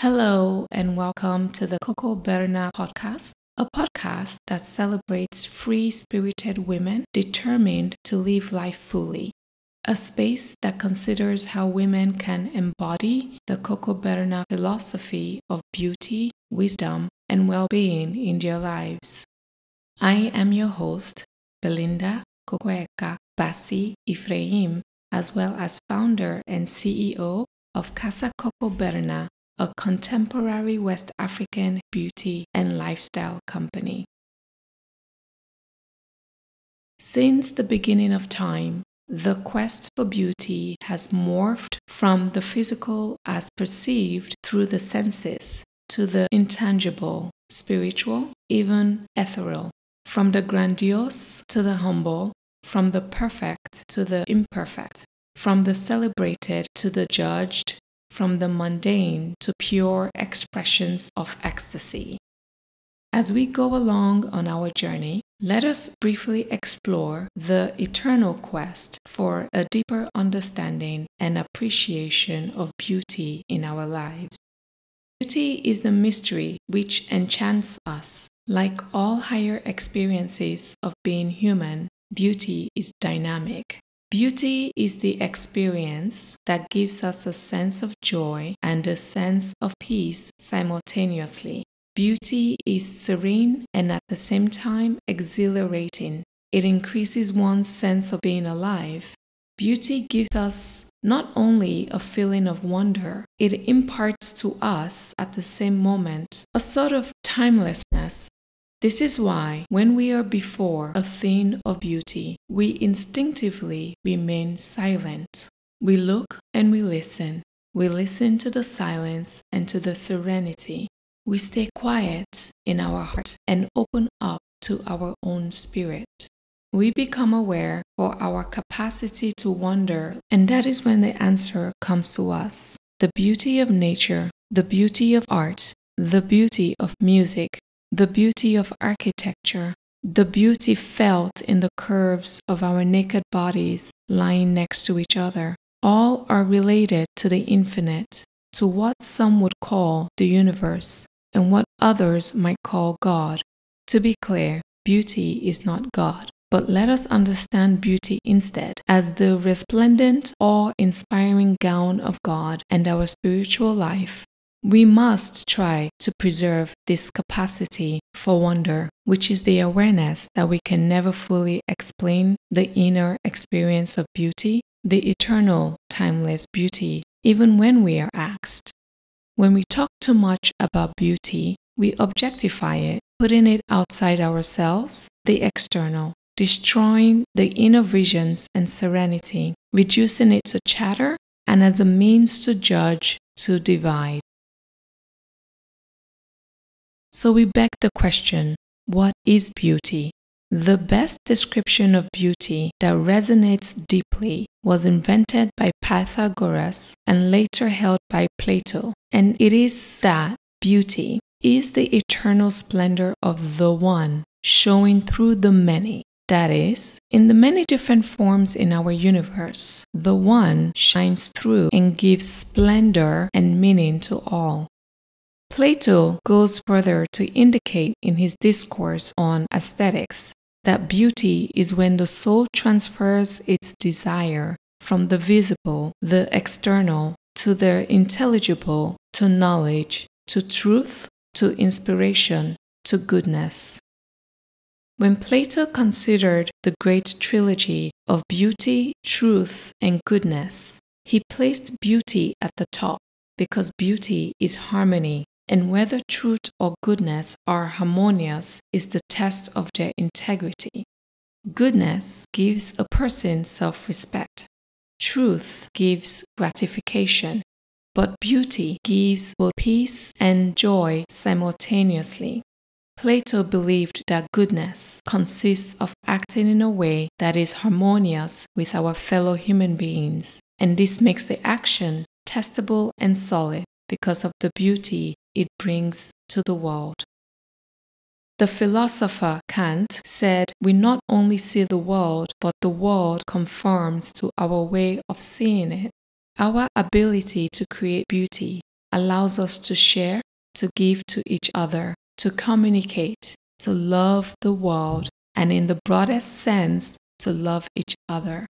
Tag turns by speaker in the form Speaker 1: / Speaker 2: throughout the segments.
Speaker 1: Hello, and welcome to the KOKOBÉRNA podcast, a podcast that celebrates free spirited women determined to live life fully. A space that considers how women can embody the KOKOBÉRNA philosophy of beauty, wisdom, and well being in their lives. I am your host, Belinda Kokoeka Bassey Ephraim, as well as founder and CEO of Casa KOKOBÉRNA, a contemporary West African beauty and lifestyle company. Since the beginning of time, the quest for beauty has morphed from the physical as perceived through the senses to the intangible, spiritual, even ethereal, from the grandiose to the humble, from the perfect to the imperfect, from the celebrated to the judged, from the mundane to pure expressions of ecstasy. As we go along on our journey, let us briefly explore the eternal quest for a deeper understanding and appreciation of beauty in our lives. Beauty is the mystery which enchants us. Like all higher experiences of being human, beauty is dynamic. Beauty is the experience that gives us a sense of joy and a sense of peace simultaneously. Beauty is serene and at the same time exhilarating. It increases one's sense of being alive. Beauty gives us not only a feeling of wonder, it imparts to us at the same moment a sort of timelessness this is why, when we are before a thing of beauty, we instinctively remain silent. We look and we listen. We listen to the silence and to the serenity. We stay quiet in our heart and open up to our own spirit. We become aware for our capacity to wonder, and that is when the answer comes to us. The beauty of nature, the beauty of art, the beauty of music, the beauty of architecture, the beauty felt in the curves of our naked bodies lying next to each other, all are related to the infinite, to what some would call the universe, and what others might call God. To be clear, beauty is not God. But let us understand beauty instead as the resplendent, awe inspiring gown of God and our spiritual life we must try to preserve this capacity for wonder, which is the awareness that we can never fully explain the inner experience of beauty, the eternal, timeless beauty, even when we are asked. When we talk too much about beauty, we objectify it, putting it outside ourselves, the external, destroying the inner visions and serenity, reducing it to chatter and as a means to judge, to divide. So we beg the question what is beauty? The best description of beauty that resonates deeply was invented by Pythagoras and later held by Plato, and it is that beauty is the eternal splendor of the One showing through the many. That is, in the many different forms in our universe, the One shines through and gives splendor and meaning to all. Plato goes further to indicate in his discourse on aesthetics that beauty is when the soul transfers its desire from the visible, the external, to the intelligible, to knowledge, to truth, to inspiration, to goodness. When Plato considered the great trilogy of beauty, truth, and goodness, he placed beauty at the top because beauty is harmony and whether truth or goodness are harmonious is the test of their integrity. Goodness gives a person self respect, truth gives gratification, but beauty gives both peace and joy simultaneously. Plato believed that goodness consists of acting in a way that is harmonious with our fellow human beings, and this makes the action testable and solid because of the beauty it brings to the world. The philosopher Kant said, We not only see the world, but the world conforms to our way of seeing it. Our ability to create beauty allows us to share, to give to each other, to communicate, to love the world, and in the broadest sense, to love each other.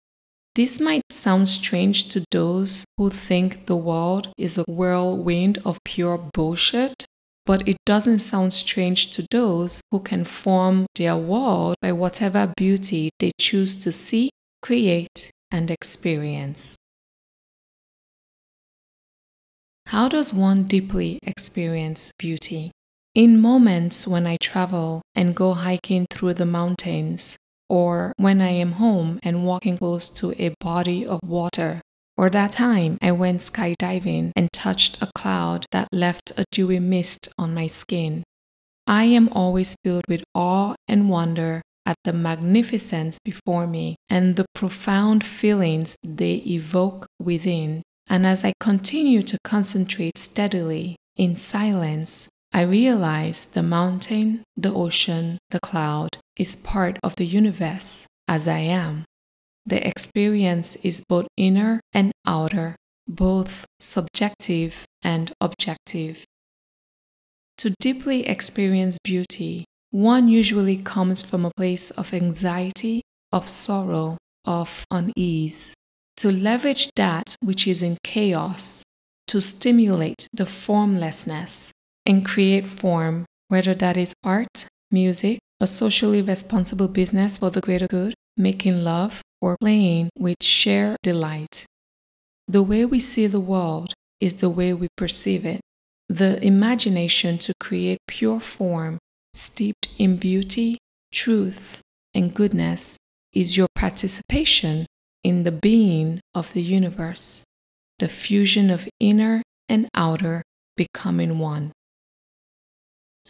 Speaker 1: This might sound strange to those who think the world is a whirlwind of pure bullshit, but it doesn't sound strange to those who can form their world by whatever beauty they choose to see, create, and experience. How does one deeply experience beauty? In moments when I travel and go hiking through the mountains, or when I am home and walking close to a body of water, or that time I went skydiving and touched a cloud that left a dewy mist on my skin. I am always filled with awe and wonder at the magnificence before me and the profound feelings they evoke within. And as I continue to concentrate steadily in silence, I realize the mountain, the ocean, the cloud is part of the universe as I am. The experience is both inner and outer, both subjective and objective. To deeply experience beauty, one usually comes from a place of anxiety, of sorrow, of unease. To leverage that which is in chaos, to stimulate the formlessness and create form, whether that is art, music, a socially responsible business for the greater good, making love, or playing with sheer delight. The way we see the world is the way we perceive it. The imagination to create pure form steeped in beauty, truth, and goodness is your participation in the being of the universe, the fusion of inner and outer becoming one.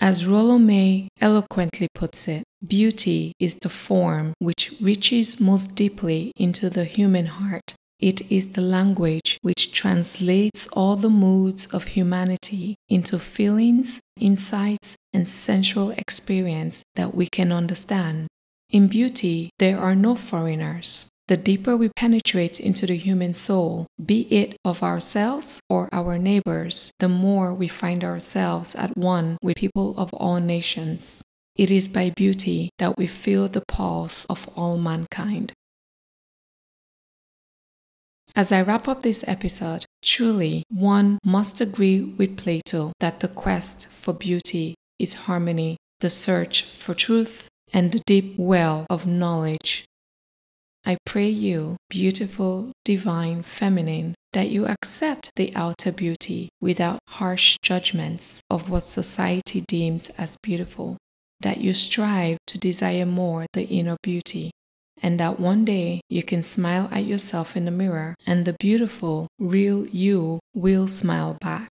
Speaker 1: As Rollo May eloquently puts it, beauty is the form which reaches most deeply into the human heart. It is the language which translates all the moods of humanity into feelings, insights, and sensual experience that we can understand. In beauty, there are no foreigners. The deeper we penetrate into the human soul, be it of ourselves or our neighbors, the more we find ourselves at one with people of all nations. It is by beauty that we feel the pulse of all mankind. As I wrap up this episode, truly one must agree with Plato that the quest for beauty is harmony, the search for truth, and the deep well of knowledge I pray you, beautiful, divine, feminine, that you accept the outer beauty without harsh judgments of what society deems as beautiful, that you strive to desire more the inner beauty, and that one day you can smile at yourself in the mirror and the beautiful, real you will smile back.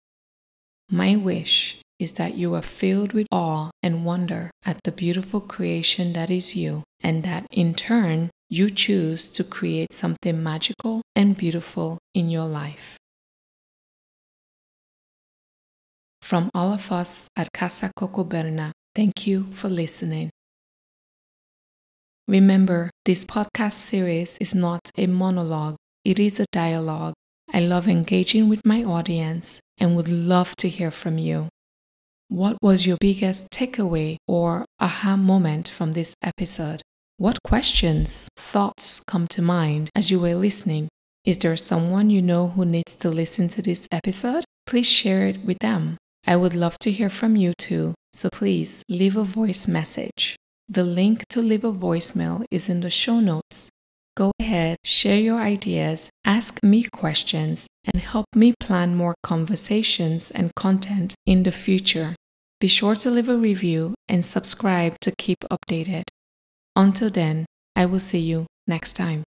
Speaker 1: My wish is that you are filled with awe and wonder at the beautiful creation that is you, and that in turn you choose to create something magical and beautiful in your life. From all of us at Casa KOKOBÉRNA, thank you for listening. Remember, this podcast series is not a monologue, it is a dialogue. I love engaging with my audience and would love to hear from you. What was your biggest takeaway or aha moment from this episode? What questions, thoughts come to mind as you were listening? Is there someone you know who needs to listen to this episode? Please share it with them. I would love to hear from you too, so please leave a voice message. The link to leave a voicemail is in the show notes. Go ahead, share your ideas, ask me questions, and help me plan more conversations and content in the future. Be sure to leave a review and subscribe to keep updated. Until then, I will see you next time.